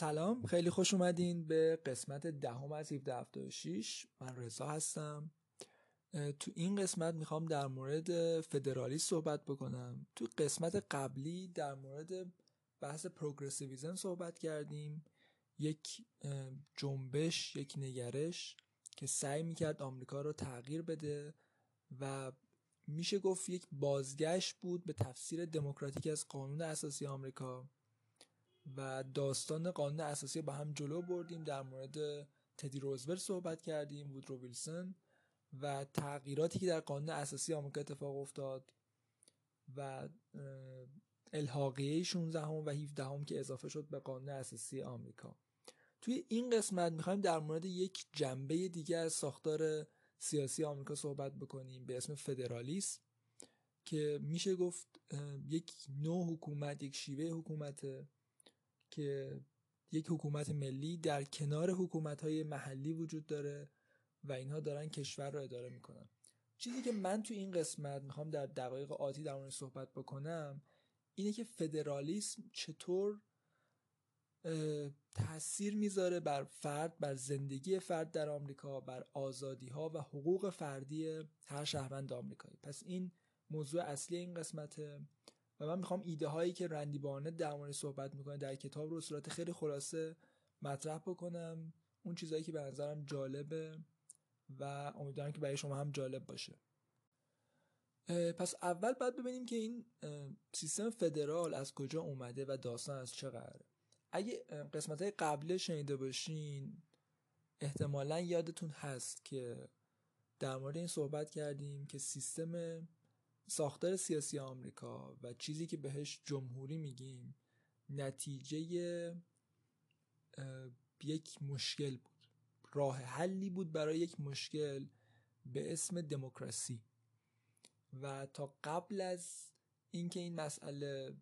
سلام خیلی خوش اومدین به قسمت دهم از 1776 من رضا هستم. تو این قسمت می‌خوام در مورد فدرالی صحبت بکنم. تو قسمت قبلی در مورد بحث پروگرسیویزم صحبت کردیم. یک جنبش یک نگرش که سعی می‌کرد آمریکا رو تغییر بده و میشه گفت یک بازگشت بود به تفسیر دموکراتیک از قانون اساسی آمریکا. و داستان قانون اساسی با هم جلو بردیم. در مورد تدی روزولت صحبت کردیم وودرو ویلسون و تغییراتی که در قانون اساسی آمریکا اتفاق افتاد و الحاقیه 16 هم و 17 هم که اضافه شد به قانون اساسی آمریکا. توی این قسمت می‌خوایم در مورد یک جنبه دیگه از ساختار سیاسی آمریکا صحبت بکنیم به اسم فدرالیسم که میشه گفت یک نوع حکومت یک شیوه حکومت که یک حکومت ملی در کنار حکومت های محلی وجود داره و اینها دارن کشور رو اداره می‌کنن. چیزی که من تو این قسمت می‌خوام در دقایق آتی در مورد صحبت بکنم اینه که فدرالیسم چطور تاثیر می‌ذاره بر فرد بر زندگی فرد در آمریکا بر آزادی ها و حقوق فردی هر شهروند آمریکایی. پس این موضوع اصلی این قسمته. و من می‌خوام ایده هایی که رندی بانه در مورد صحبت می‌کنه در کتاب رو صورت خیلی خلاصه مطرح بکنم. اون چیزهایی که به نظرم جالبه و امیدوارم که برای شما هم جالب باشه. پس اول باید ببینیم که این سیستم فدرال از کجا اومده و داستان از چه قراره. اگه قسمت های قبل شنیده باشین احتمالا یادتون هست که در مورد این صحبت کردیم که سیستم ساختار سیاسی آمریکا و چیزی که بهش جمهوری میگیم نتیجه یک مشکل بود. راه حلی بود برای یک مشکل به اسم دموکراسی. و تا قبل از اینکه این مسئله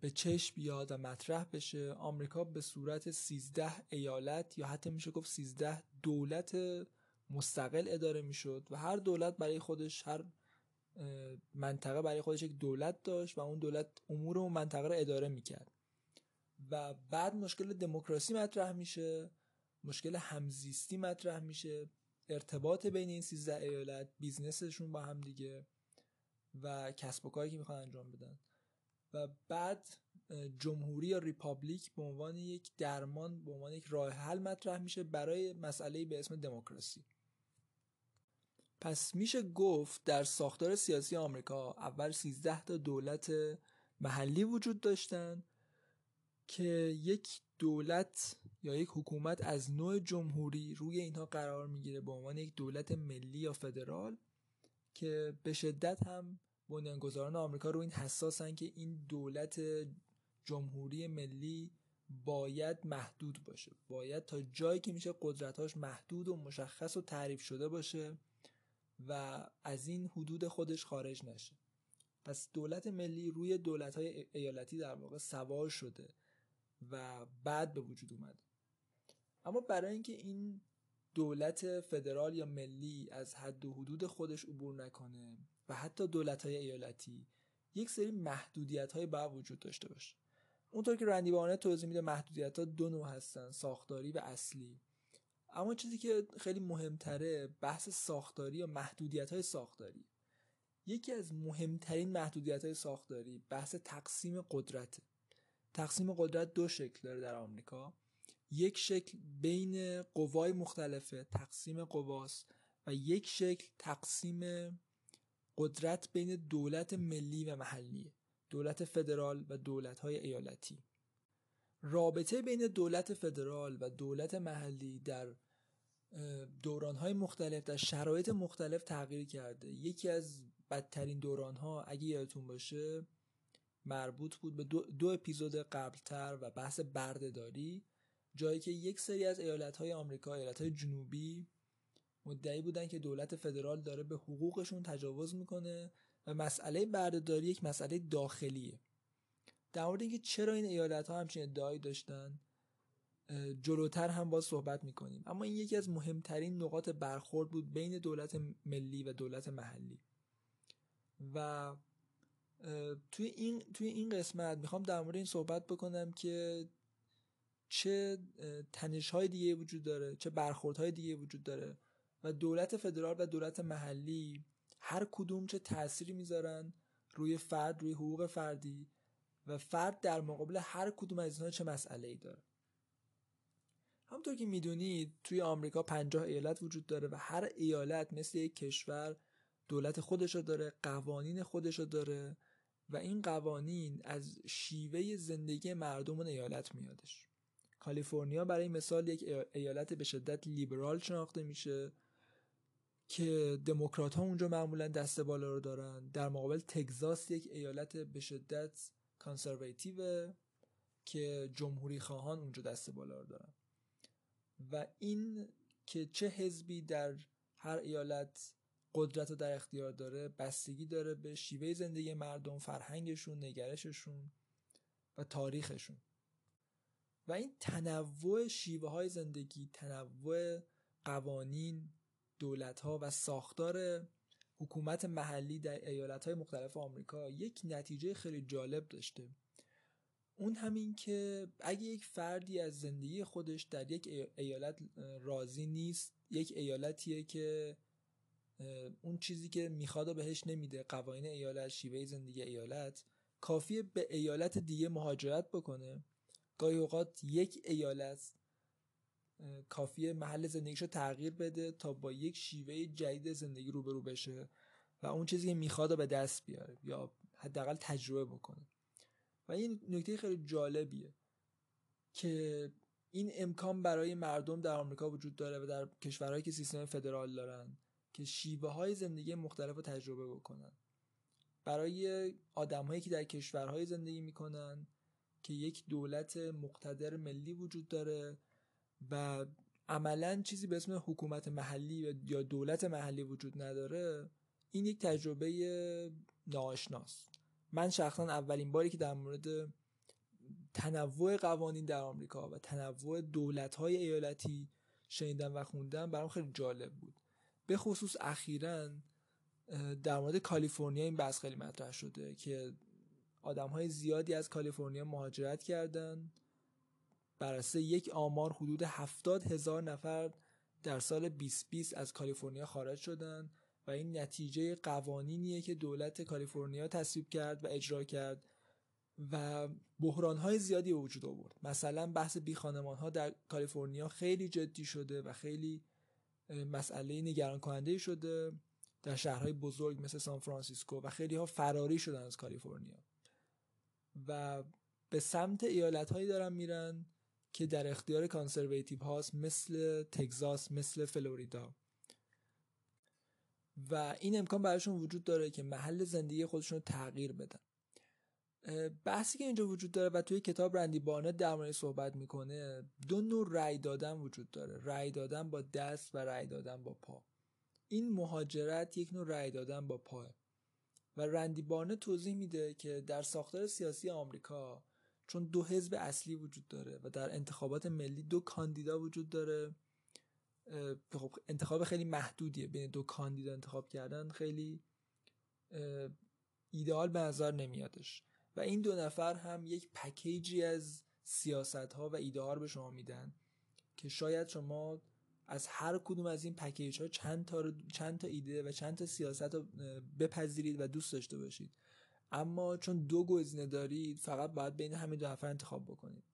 به چشم بیاد و مطرح بشه آمریکا به صورت 13 ایالت یا حتی میشه گفت 13 دولت مستقل اداره می‌شد و هر دولت برای خودش هر منطقه برای خودش یک دولت داشت و اون دولت امور اون منطقه رو اداره می‌کرد. و بعد مشکل دموکراسی مطرح میشه مشکل همزیستی مطرح میشه ارتباط بین این 13 ایالت business شون با هم دیگه و کسب و کاری که می‌خوان انجام بدن. و بعد جمهوری یا republic به عنوان یک درمان به عنوان یک راه حل مطرح میشه برای مسئله به اسم دموکراسی. پس میشه گفت در ساختار سیاسی آمریکا اول 13 تا دولت محلی وجود داشتن که یک دولت یا یک حکومت از نوع جمهوری روی اینها قرار می‌گیره به عنوان یک دولت ملی یا فدرال که به شدت هم بنیانگذاران آمریکا رو این حساسن که این دولت جمهوری ملی باید محدود باشه باید تا جایی که میشه قدرتاش محدود و مشخص و تعریف شده باشه. و از این حدود خودش خارج نشه. پس دولت ملی روی دولت های ایالتی در واقع سوار شده و بعد به وجود اومده. اما برای اینکه این دولت فدرال یا ملی از حد و حدود خودش عبور نکنه و حتی دولت های ایالتی یک سری محدودیت های باید وجود داشته باشه. اونطور که رندی توضیح میده محدودیت ها دو نوع هستن ساختاری و اصلی. اما چیزی که خیلی مهمتره بحث ساختاری یا محدودیت های ساختاری. یکی از مهمترین محدودیت های ساختاری بحث تقسیم قدرت تقسیم قدرت دو شکل داره در آمریکا. یک شکل بین قوای مختلفه تقسیم قواست و یک شکل تقسیم قدرت بین دولت ملی و محلی دولت فدرال و دولت های ایالتی. رابطه بین دولت فدرال و دولت محلی در دورانهای مختلف در شرایط مختلف تغییر کرده. یکی از بدترین دورانها اگه یادتون باشه مربوط بود به دو, دو اپیزود قبلتر و بحث بردهداری جایی که یک سری از ایالتهای آمریکا ایالتهای جنوبی مدعی بودن که دولت فدرال داره به حقوقشون تجاوز می‌کنه و مسئله بردهداری یک مسئله داخلیه. در مورد اینکه چرا این ایالت ها همچین ادعایی داشتن جلوتر هم باز صحبت می‌کنیم. اما این یکی از مهمترین نقاط برخورد بود بین دولت ملی و دولت محلی. و توی این توی این قسمت می‌خوام در مورد این صحبت بکنم که چه تنش های دیگه وجود داره چه برخورد های دیگه وجود داره و دولت فدرال و دولت محلی هر کدوم چه تأثیری می‌ذارن روی فرد روی حقوق فردی و فرد در مقابل هر کدوم از اینها چه مسئله ای داره. همونطور که می‌دونید توی آمریکا پنجاه ایالت وجود داره و هر ایالت مثل یک کشور دولت خودشو داره قوانین خودشو داره و این قوانین از شیوه زندگی مردم اون ایالت میادش. کالیفرنیا برای مثال یک ایالت به شدت لیبرال شناخته میشه که دموکرات ها اونجا معمولا دست بالا رو دارن. در مقابل تگزاس یک ایالت به شدت کانسرواتیو که جمهوری خواهان اونجا دست بالا رو دارن. و این که چه حزبی در هر ایالت قدرت رو در اختیار داره بستگی داره به شیوه زندگی مردم فرهنگشون نگرششون و تاریخشون. و این تنوع شیوه های زندگی تنوع قوانین دولت ها و ساختار حکومت محلی در ایالت های مختلف آمریکا یک نتیجه خیلی جالب داشته. اون همین که اگه یک فردی از زندگی خودش در یک ایالت راضی نیست یک ایالتیه که اون چیزی که می‌خواد و بهش نمیده قوانین ایالت شیوه زندگی ایالت کافیه به ایالت دیگه مهاجرت بکنه. گاهی اوقات یک ایالت کافیه محل زندگیش رو تغییر بده تا با یک شیوه جدید زندگی روبرو بشه و اون چیزی که می‌خواد به دست بیاره یا حداقل تجربه بکنه. و این نکته خیلی جالبیه که این امکان برای مردم در آمریکا وجود داره و در کشورهایی که سیستم فدرال دارن که شیوه های زندگی مختلف رو تجربه بکنن. برای آدمهایی که در کشورهای زندگی می‌کنن که یک دولت مقتدر ملی وجود داره و عملا چیزی به اسم حکومت محلی یا دولت محلی وجود نداره این یک تجربه ناآشناست من شخصا اولین باری که در مورد تنوع قوانین در آمریکا و تنوع دولت های ایالتی شنیدم و خوندم برام خیلی جالب بود. به خصوص اخیرا در مورد کالیفرنیا این بحث خیلی مطرح شده که آدم های زیادی از کالیفرنیا مهاجرت کردن. بر اساس یک آمار حدود هفتاد هزار نفر در سال 2020 از کالیفرنیا خارج شدن. و این نتیجه قوانینیه که دولت کالیفرنیا تصویب کرد و اجرا کرد و بحران های زیادی وجود آورد. مثلا بحث بی خانمان ها در کالیفرنیا خیلی جدی شده و خیلی مسئله نگران کننده شده در شهرهای بزرگ مثل سان فرانسیسکو و خیلی ها فراری شدن از کالیفرنیا. و به سمت ایالت هایی دارن میرن که در اختیار conservative هاست مثل تگزاس مثل فلوریدا. و این امکان برایشون وجود داره که محل زندگی خودشون رو تغییر بدن. بحثی که اینجا وجود داره و توی کتاب رندی بارنت در موردش صحبت می‌کنه دو نوع رأی دادن وجود داره. رأی دادن با دست و رأی دادن با پا. این مهاجرت یک نوع رأی دادن با پا و رندی بارنت توضیح میده که در ساختار سیاسی آمریکا چون دو حزب اصلی وجود داره و در انتخابات ملی دو کاندیدا وجود داره خب انتخاب خیلی محدودیه بین دو کاندیدا انتخاب کردن خیلی ایدئال به نظر نمیادش. و این دو نفر هم یک پکیجی از سیاست ها و ایده رو به شما میدن که شاید شما از هر کدوم از این پکیج ها چند تا, چند تا ایده و چند تا سیاست رو بپذیرید و دوست داشته باشید. اما چون دو گزینه دارید فقط باید بین همین دو نفر انتخاب بکنید.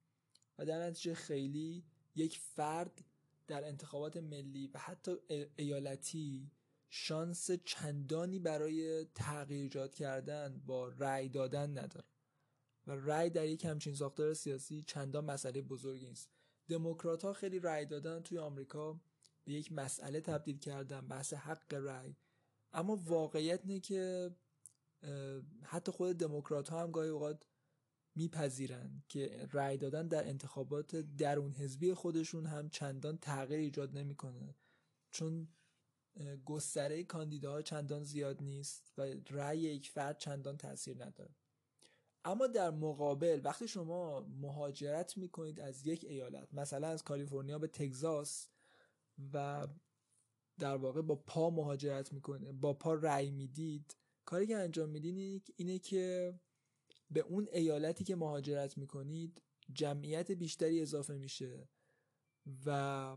و در نتیجه خیلی یک فرد در انتخابات ملی و حتی ایالتی شانس چندانی برای تغییر ایجاد کردن با رأی دادن نداره. و رأی در یک همچین ساختار سیاسی چندان مسئله بزرگی نیست. دموکرات ها خیلی رأی دادن توی آمریکا به یک مسئله تبدیل کردن بحث حق رأی. اما واقعیت اینه که حتی خود دموکرات ها هم گاهی اوقات میپذیرن که رأی دادن در انتخابات درون حزبی خودشون هم چندان تغییر ایجاد نمی‌کنه. چون گستره کاندیداها چندان زیاد نیست و رأی یک فرد چندان تاثیر نداره. اما در مقابل وقتی شما مهاجرت می‌کنید از یک ایالت مثلا از کالیفرنیا به تگزاس و در واقع با پا مهاجرت می‌کنید با پا رأی می‌دید کاری که انجام میدین اینه که به اون ایالتی که مهاجرت می‌کنید جمعیت بیشتری اضافه میشه و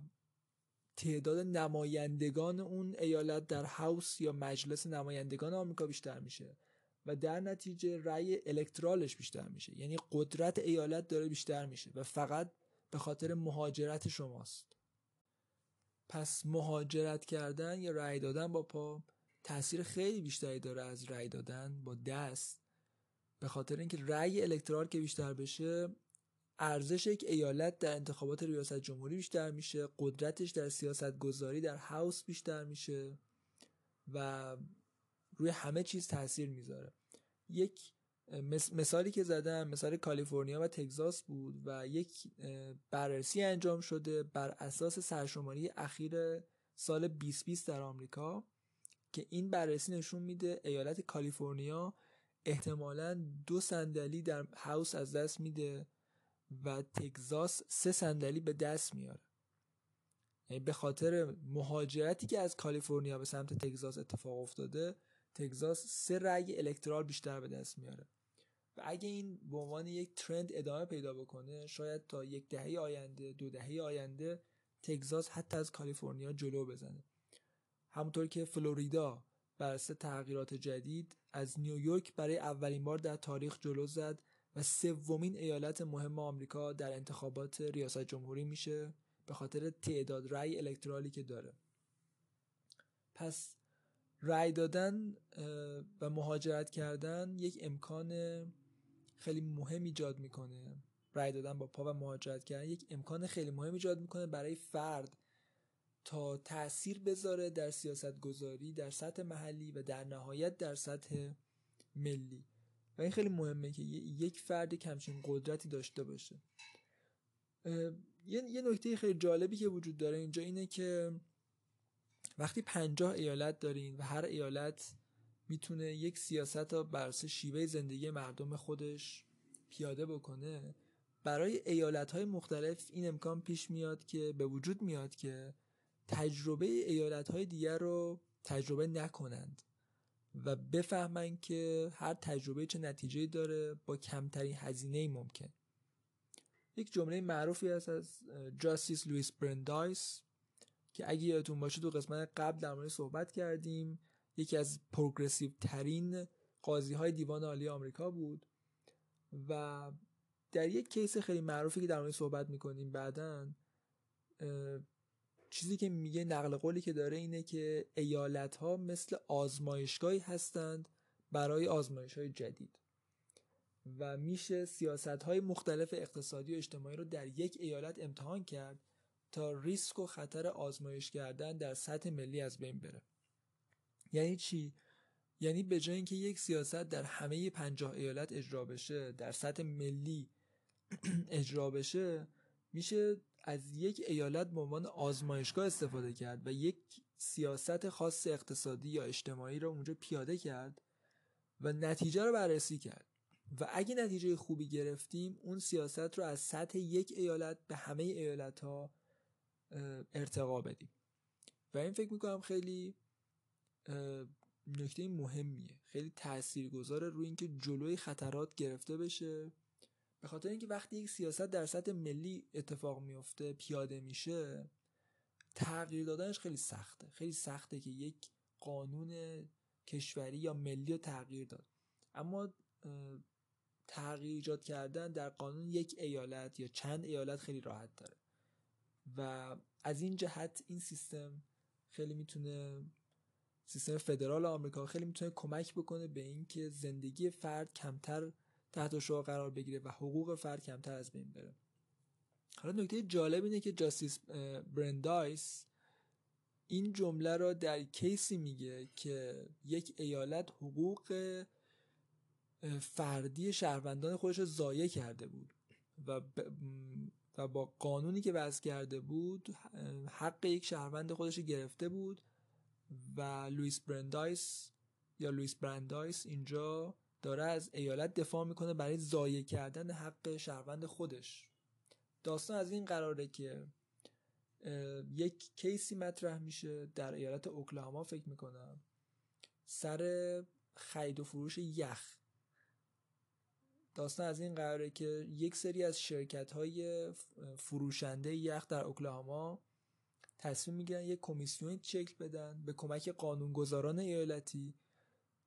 تعداد نمایندگان اون ایالت در هاوس یا مجلس نمایندگان آمریکا بیشتر میشه و در نتیجه رأی الکترالش بیشتر میشه. یعنی قدرت ایالت داره بیشتر میشه و فقط به خاطر مهاجرت شماست. پس مهاجرت کردن یا رأی دادن با پا تاثیر خیلی بیشتری داره از رأی دادن با دست. به خاطر اینکه رأی الکترال که بیشتر بشه ارزش یک ایالت در انتخابات ریاست جمهوری بیشتر میشه قدرتش در سیاست گذاری در هاوس بیشتر میشه و روی همه چیز تاثیر می‌ذاره. یک مثالی که زدم مثال کالیفرنیا و تگزاس بود و یک بررسی انجام شده بر اساس سرشماری اخیر سال 2020 در آمریکا که این بررسی نشون میده ایالت کالیفرنیا احتمالا دو صندلی در هاوس از دست میده و تگزاس سه صندلی به دست میاره. یعنی به خاطر مهاجرتی که از کالیفرنیا به سمت تگزاس اتفاق افتاده تگزاس سه رأی الکترال بیشتر به دست میاره. و اگه این به عنوان یک ترند ادامه پیدا بکنه شاید تا یک دهه آینده دو دهه آینده تگزاس حتی از کالیفرنیا جلو بزنه. همونطور که فلوریدا بر تغییرات جدید از نیویورک برای اولین بار در تاریخ جلو زد و سومین ایالت مهم آمریکا در انتخابات ریاست جمهوری میشه به خاطر تعداد رأی الکترالی که داره. پس رأی دادن و مهاجرت کردن یک امکان خیلی مهم ایجاد می‌کنه. رأی دادن با پا و مهاجرت کردن یک امکان خیلی مهم ایجاد می‌کنه برای فرد. تا تاثیر بذاره در سیاست گذاری در سطح محلی و در نهایت در سطح ملی. و این خیلی مهمه که یک فرد کمچین قدرتی داشته باشه. یه نکته خیلی جالبی که وجود داره اینجا اینه که وقتی پنجاه ایالت دارین و هر ایالت می‌تونه یک سیاست را بر شیوه زندگی مردم خودش پیاده بکنه برای ایالت های مختلف این امکان پیش میاد که به وجود میاد که تجربه ایالت های دیگر رو تجربه نکنند و بفهمن که هر تجربه چه نتیجه داره با کمترین هزینه ممکن. یک جمله معروفی هست از Justice لویس برندایس که اگه یادتون باشه تو قسمت قبل در موردش صحبت کردیم یکی از progressive ترین قاضی های دیوان عالی آمریکا بود و در یک case خیلی معروفی که در موردش صحبت می‌کنیم بعدا چیزی که میگه نقل قولی که داره اینه که ایالت ها مثل آزمایشگاهی هستند برای آزمایش های جدید. و میشه سیاست های مختلف اقتصادی و اجتماعی رو در یک ایالت امتحان کرد تا ریسک و خطر آزمایش کردن در سطح ملی از بین بره. یعنی چی؟ یعنی به جای اینکه یک سیاست در همه پنجاه ایالت اجرا بشه در سطح ملی اجرا بشه میشه از یک ایالت به عنوان آزمایشگاه استفاده کرد و یک سیاست خاص اقتصادی یا اجتماعی رو اونجا پیاده کرد و نتیجه رو بررسی کرد. و اگه نتیجه خوبی گرفتیم اون سیاست رو از سطح یک ایالت به همه ایالت ها ارتقا بدیم. و این فکر می‌کنم خیلی نکته مهمیه. خیلی تأثیر گذاره روی اینکه جلوی خطرات گرفته بشه. به خاطر اینکه وقتی یک سیاست در سطح ملی اتفاق میفته پیاده میشه تغییر دادنش خیلی سخته. خیلی سخته که یک قانون کشوری یا ملی رو تغییر داد. اما تغییر ایجاد کردن در قانون یک ایالت یا چند ایالت خیلی راحت داره. و از این جهت این سیستم خیلی می‌تونه سیستم فدرال آمریکا خیلی می‌تونه کمک بکنه به اینکه زندگی فرد کمتر تحت شعا قرار بگیره و حقوق فرد کمتر از بین بره. حالا نکته جالب اینه که جاستیس برندایس این جمله را در کیسی میگه که یک ایالت حقوق فردی شهروندان خودش رو ضایع کرده بود و, و با قانونی که وضع کرده بود حق یک شهروند خودش گرفته بود و لوئیس برندایس یا لوئیس برندایس اینجا داره از ایالت دفاع می‌کنه برای ضایع کردن حق شهروند خودش. داستان از این قراره که یک کیسی مطرح میشه در ایالت اوکلاهاما فکر می‌کنم. سر خرید و فروش یخ. داستان از این قراره که یک سری از شرکت های فروشنده یخ در اوکلاهاما تصمیم می‌گیرن یک کمیسیون شکل بدن به کمک قانونگذاران ایالتی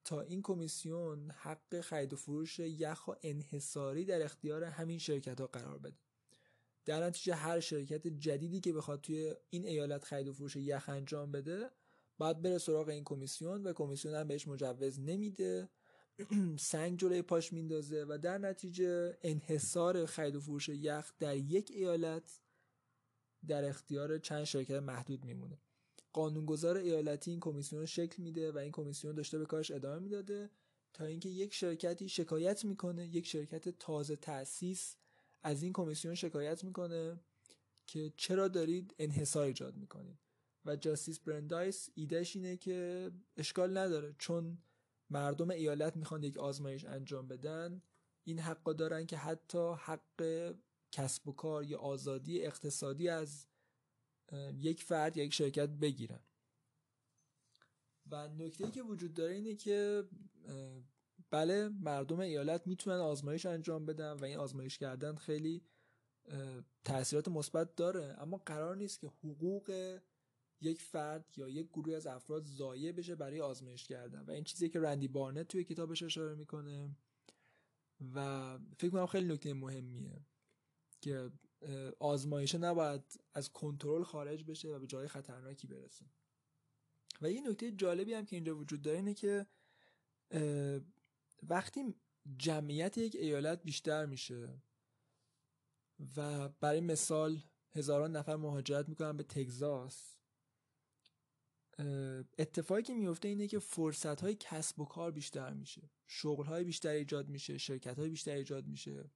تا این کمیسیون حق خرید و فروش یخ و انحصاری در اختیار همین شرکت ها قرار بده. در نتیجه هر شرکت جدیدی که بخواد توی این ایالت خرید و فروش یخ انجام بده باید بره سراغ این کمیسیون و کمیسیون هم بهش مجوز نمیده سنگ جلوی پاش میندازه و در نتیجه انحصار خرید و فروش یخ در یک ایالت در اختیار چند شرکت محدود میمونه. قانونگذار ایالتی این کمیسیون رو شکل میده و این کمیسیون داشته به کارش ادامه می‌داده تا اینکه یک شرکتی شکایت می‌کنه یک شرکت تازه تأسیس از این کمیسیون شکایت می‌کنه که چرا دارید انحصار ایجاد می‌کنید. و جاستیس برندایس ایدهش اینه که اشکال نداره چون مردم ایالت می‌خوان یک آزمایش انجام بدن این حقا دارن که حتی حق کسب و کار یا آزادی اقتصادی از یک فرد یا یک شرکت بگیرن. و نکته که وجود داره اینه که بله مردم ایالت می‌تونن آزمایش انجام بدن و این آزمایش کردن خیلی تاثیرات مثبت داره. اما قرار نیست که حقوق یک فرد یا یک گروه از افراد ضایع بشه برای آزمایش کردن. و این چیزی که رندی بارنت توی کتابش اشاره می‌کنه. و فکر کنم خیلی نکته مهمیه که آزمایش نباید از کنترل خارج بشه و به جای خطرناکی برسه. و یه نکته جالبی هم که اینجا وجود داره اینه که وقتی جمعیت یک ایالت بیشتر میشه و برای مثال هزاران نفر مهاجرت می‌کنن به تگزاس اتفاقی که میفته اینه که فرصت های کسب و کار بیشتر میشه شغل های بیشتر ایجاد میشه شرکت های بیشتر ایجاد میشه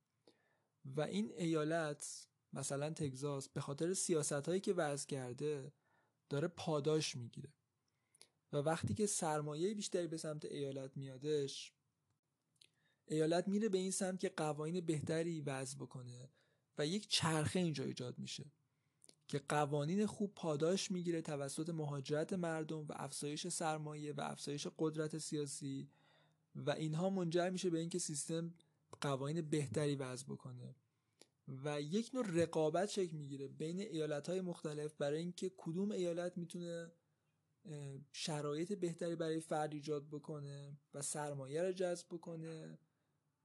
و این ایالت مثلا تگزاس به خاطر سیاست هایی که وضع کرده داره پاداش می‌گیره. و وقتی که سرمایه بیشتری به سمت ایالت میادش ایالت میره به این سمت که قوانین بهتری وضع بکنه و یک چرخه اینجا ایجاد میشه که قوانین خوب پاداش می‌گیره توسط مهاجرت مردم و افزایش سرمایه و افزایش قدرت سیاسی و اینها منجر میشه به اینکه سیستم قوانین بهتری وضع بکنه. و یک نوع رقابت شکل می‌گیره بین ایالت های مختلف برای اینکه کدوم ایالت می‌تونه شرایط بهتری برای فرد ایجاد بکنه و سرمایه رو جذب بکنه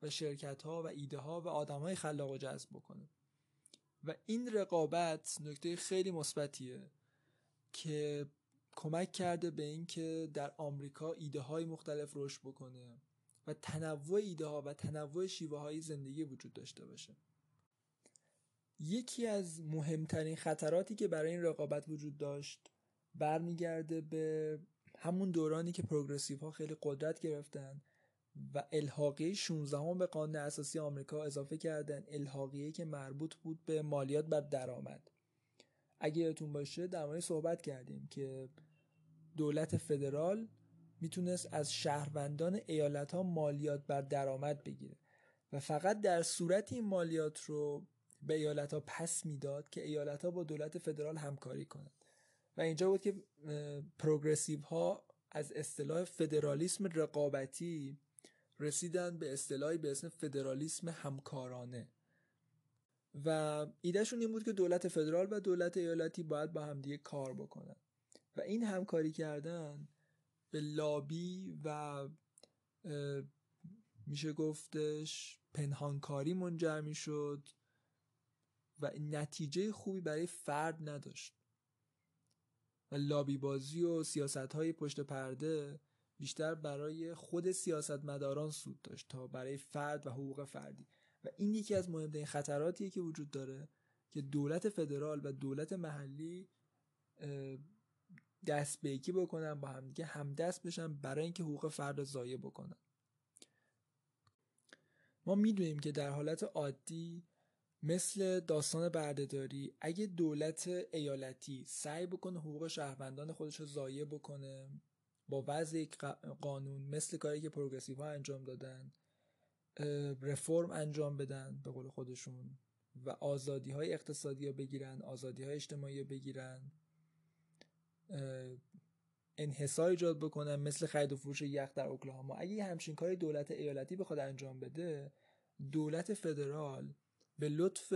و شرکت ها و ایده ها و آدم های خلاق رو جذب بکنه. و این رقابت نکته خیلی مثبتیه که کمک کرده به اینکه در آمریکا ایده های مختلف رشد بکنه و تنوع ایده ها و تنوع شیوه های زندگی وجود داشته باشه. یکی از مهمترین خطراتی که برای این رقابت وجود داشت برمیگرده به همون دورانی که پروگرسیو ها خیلی قدرت گرفتن و الحاقیه 16 هم به قانون اساسی آمریکا اضافه کردن الحاقیه که مربوط بود به مالیات بر درآمد. اگه یادتون باشه در مورد صحبت کردیم که دولت فدرال می‌تونست از شهروندان ایالت ها مالیات بر درآمد بگیره. و فقط در صورت این مالیات رو به ایالت ها پس می‌داد که ایالت ها با دولت فدرال همکاری کنند. و اینجا بود که پروگرسیو ها از اصطلاح فدرالیسم رقابتی رسیدن به اصطلاحی به اسم فدرالیسم همکارانه. و ایدهشون این بود که دولت فدرال و دولت ایالتی باید با همدیگه کار بکنن. و این همکاری کردن به لابی و میشه گفتش پنهانکاری منجر می‌شد. و نتیجه خوبی برای فرد نداشت. و لابی بازی و سیاست های پشت پرده بیشتر برای خود سیاستمداران سود داشت تا برای فرد و حقوق فردی. و این یکی از مهمترین خطراتیه که وجود داره که دولت فدرال و دولت محلی دست به یکی بکنن با همدیگه همدست بشن برای اینکه حقوق فرد ضایع بکنن. ما می‌دونیم که در حالت عادی مثل داستان بردهداری اگه دولت ایالتی سعی بکنه حقوق شهروندان خودش رو ضایع بکنه با وضع قانون مثل کاری که پروگرسیو ها انجام دادن رفرم انجام بدن به قول خودشون و آزادی های اقتصادی ها بگیرن آزادی های اجتماعی ها بگیرن انحصار ایجاد بکنن مثل خرید و فروش یخ در اوکلاهاما. اگه همچین کاری دولت ایالتی بخواد انجام بده دولت فدرال به لطف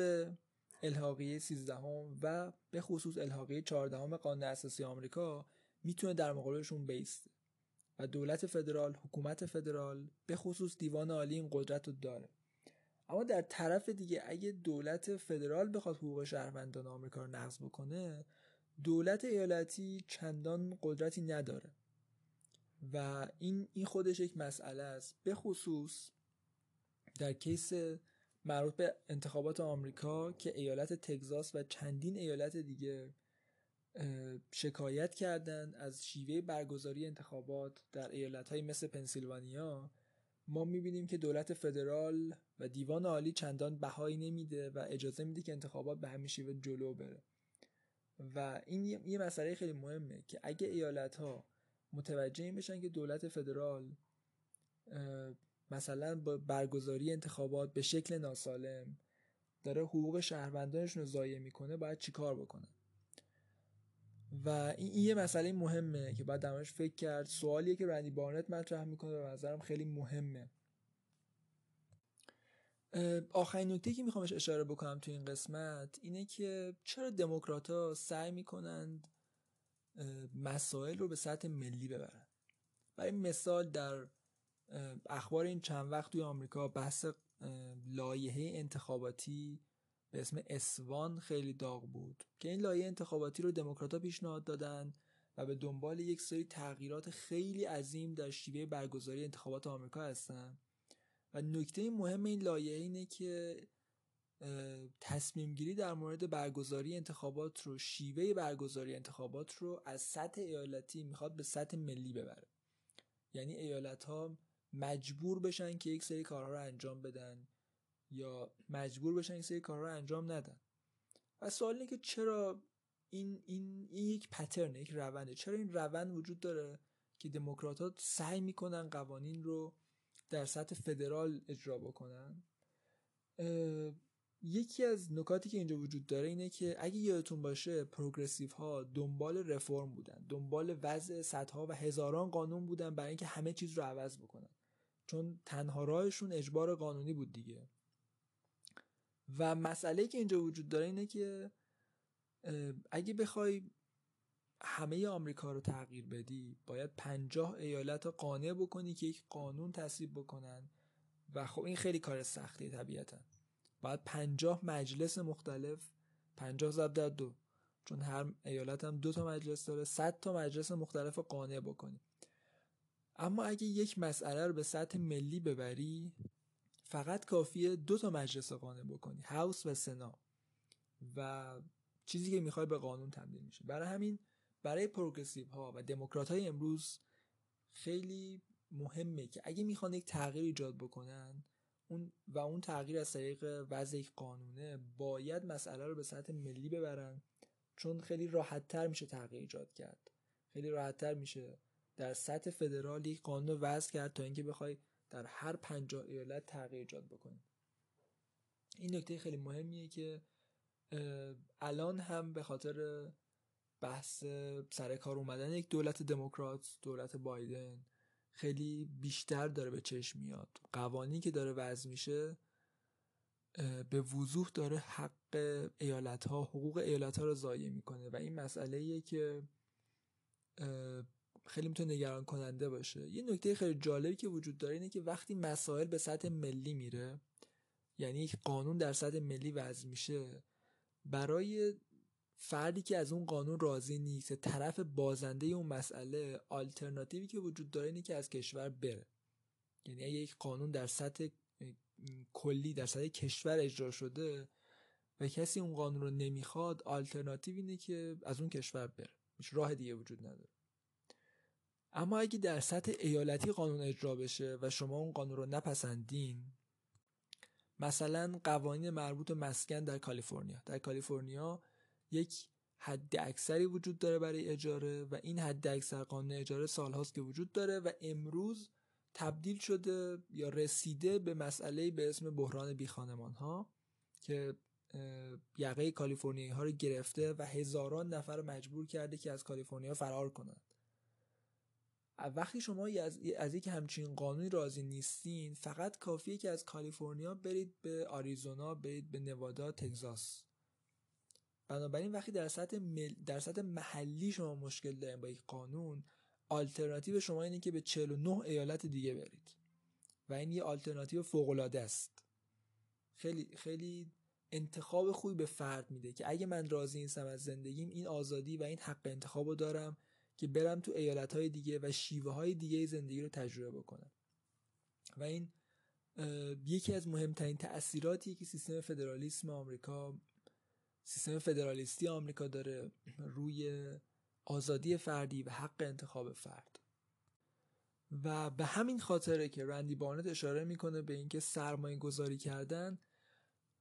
الحاقیه 13 و به خصوص الحاقیه 14 قانون اساسی آمریکا می‌تونه در مقابلشون بیسته و دولت فدرال حکومت فدرال به خصوص دیوان عالی این قدرت رو داره. اما در طرف دیگه اگه دولت فدرال بخواد حقوق شهروندان آمریکا رو نقض بکنه دولت ایالتی چندان قدرتی نداره. و این این خودش یک مسئله است. به خصوص در کیس مربوط به انتخابات آمریکا که ایالت تگزاس و چندین ایالت دیگه شکایت کردند از شیوه برگزاری انتخابات در ایالت های مثل پنسیلوانیا. ما می‌بینیم که دولت فدرال و دیوان عالی چندان بهایی نمیده و اجازه میده که انتخابات به همین شیوه جلو بره. و این یه مسئله خیلی مهمه که اگه ایالت ها متوجه این بشن که دولت فدرال مثلا با برگزاری انتخابات به شکل ناسالم داره حقوق شهروندانشون رو ضایع می‌کنه باید چیکار بکنن و این, یه مسئله مهمه که باید درمش فکر کرد. سوالیه که رندی بارنت مطرح می‌کنه و نظرم خیلی مهمه. آخرین نکته که میخوامش اشاره بکنم تو این قسمت اینه که چرا دموکرات ها سعی می‌کنند مسائل رو به سطح ملی ببرن؟ برای مثال در اخبار این چند وقت توی آمریکا بحث لایحه انتخاباتی به اسم اسوان خیلی داغ بود که این لایه انتخاباتی رو دموکرات‌ها پیشنهاد دادن و به دنبال یک سری تغییرات خیلی عظیم در شیوه برگزاری انتخابات آمریکا هستن. و نکته مهم این لایه اینه که تصمیم گیری در مورد برگزاری انتخابات رو شیوه برگزاری انتخابات رو از سطح ایالتی می‌خواد به سطح ملی ببره. یعنی ایالت ها مجبور بشن که یک سری کارها رو انجام بدن یا مجبور بشن این سری کارها رو انجام ندن. و سوال اینه که چرا این, این, این یک پترن یک رونده چرا این روند وجود داره که دموکرات ها سعی می‌کنن قوانین رو در سطح فدرال اجرا بکنن؟ یکی از نکاتی که اینجا وجود داره اینه که اگه یادتون باشه پروگرسیو ها دنبال رفرم بودن دنبال وضع صدها و هزاران قانون بودن برای اینکه همه چیز رو عوض بکنن. چون تنها راهشون اجبار قانونی بود دیگه. و مسئله که اینجا وجود داره اینه که اگه بخوای همه آمریکا رو تغییر بدی باید پنجاه ایالت رو قانع بکنی که یک قانون تصویب بکنن. و خب این خیلی کار سختی طبیعتا. باید پنجاه مجلس مختلف پنجاه ضرب در دو چون هر ایالت هم دو تا مجلس داره صد تا مجلس مختلف قانع بکنی. اما اگه یک مسئله رو به سطح ملی ببری فقط کافیه دو تا مجلس قانع بکنی هاوس و سنا و چیزی که می‌خوای به قانون تبدیل میشه. برای همین برای پروگرسیو ها و دموکرات های امروز خیلی مهمه که اگه می‌خوان یک تغییر ایجاد بکنن اون و اون تغییر از طریق وضع یک قانونه باید مسئله رو به سطح ملی ببرن چون خیلی راحت تر میشه تغییر ایجاد کرد. خیلی راحت تر میشه در سطح فدرال یک قانون وضع کرد تا اینکه بخوای در هر پنجاه ایالت تغییر ایجاد بکنی. این نکته خیلی مهمیه که الان هم به خاطر بحث سر کار اومدن یک دولت دموکرات دولت بایدن خیلی بیشتر داره به چشم میاد. قوانینی که داره وضع میشه به وضوح داره حق ایالت ها حقوق ایالت ها رو ضایع می‌کنه. و این مسئله که خیلی می‌تونه نگران کننده باشه. یه نکته خیلی جالبی که وجود داره اینه که وقتی مسائل به سطح ملی میره یعنی یک قانون در سطح ملی وضع میشه برای فردی که از اون قانون راضی نیست طرف بازنده اون مسئله آلترناتیوی که وجود داره اینه که از کشور بره. یعنی یک قانون در سطح کلی در سطح کشور اجرا شده و کسی اون قانون رو نمی‌خواد آلترناتیو اینه که از اون کشور بره. هیچ راه دیگه وجود نداره. اما اگه در سطح ایالتی قانون اجرا بشه و شما اون قانون رو نپسندین مثلا قوانین مربوط به مسکن در کالیفرنیا. در کالیفرنیا یک حد اکثری وجود داره برای اجاره و این حد اکثر قانون اجاره سالهاست که وجود داره و امروز تبدیل شده یا رسیده به مسئله به اسم بحران بیخانمان ها که یقه کالیفرنیایی ها رو گرفته و هزاران نفر مجبور کرده که از کالیفرنیا فرار کنند وقتی شما از, از یک همچین قانونی راضی نیستین فقط کافیه که از کالیفرنیا برید به آریزونا برید به نوادا تگزاس. بنابراین وقتی در سطح, در سطح محلی شما مشکل دارین با یک قانون آلترناتیو شما اینه که به 49 ایالت دیگه برید. و این یه آلترناتیو فوق العاده است. خیلی خیلی انتخاب خوبی به فرد میده که اگه من راضی نیستم از زندگیم این آزادی و این حق انتخاب رو دارم. که برم تو ایالت های دیگه و شیوه های دیگه زندگی رو تجربه بکنم. و این یکی از مهمترین تأثیراتی که سیستم فدرالیسم آمریکا سیستم فدرالیستی آمریکا داره روی آزادی فردی و حق انتخاب فرد. و به همین خاطره که رندی بارنت اشاره می‌کنه به اینکه سرمایه گذاری کردن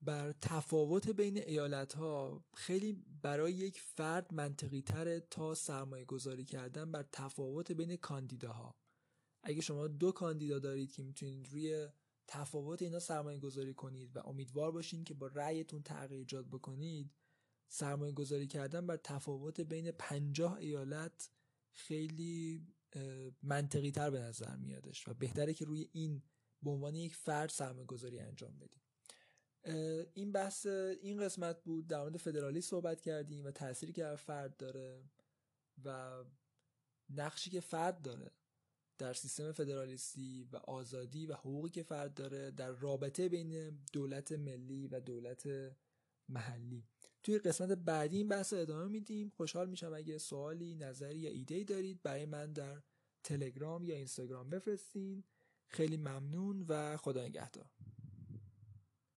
بر تفاوت بین ایالت ها خیلی برای یک فرد منطقی تره تا سرمایه گذاری کردن بر تفاوت بین کاندیداها. اگه شما دو کاندیدا دارید که می‌تونید روی تفاوت اینا سرمایه گذاری کنید و امیدوار باشین که با رأیتون تغییر ایجاد بکنید سرمایه گذاری کردن بر تفاوت بین پنجاه ایالت خیلی منطقی تر به نظر میادش و بهتره که روی این به عنوان یک فرد سرمایه گذاری انجام بدیم این بحث این قسمت بود در مورد فدرالی صحبت کردیم و تأثیری که فرد داره و نقشی که فرد داره در سیستم فدرالیستی و آزادی و حقوقی که فرد داره در رابطه بین دولت ملی و دولت محلی. توی قسمت بعدی این بحث ادامه میدیم. خوشحال میشم اگه سوالی نظری یا ایده دارید برای من در تلگرام یا اینستاگرام بفرستین. خیلی ممنون و خدا نگهدار.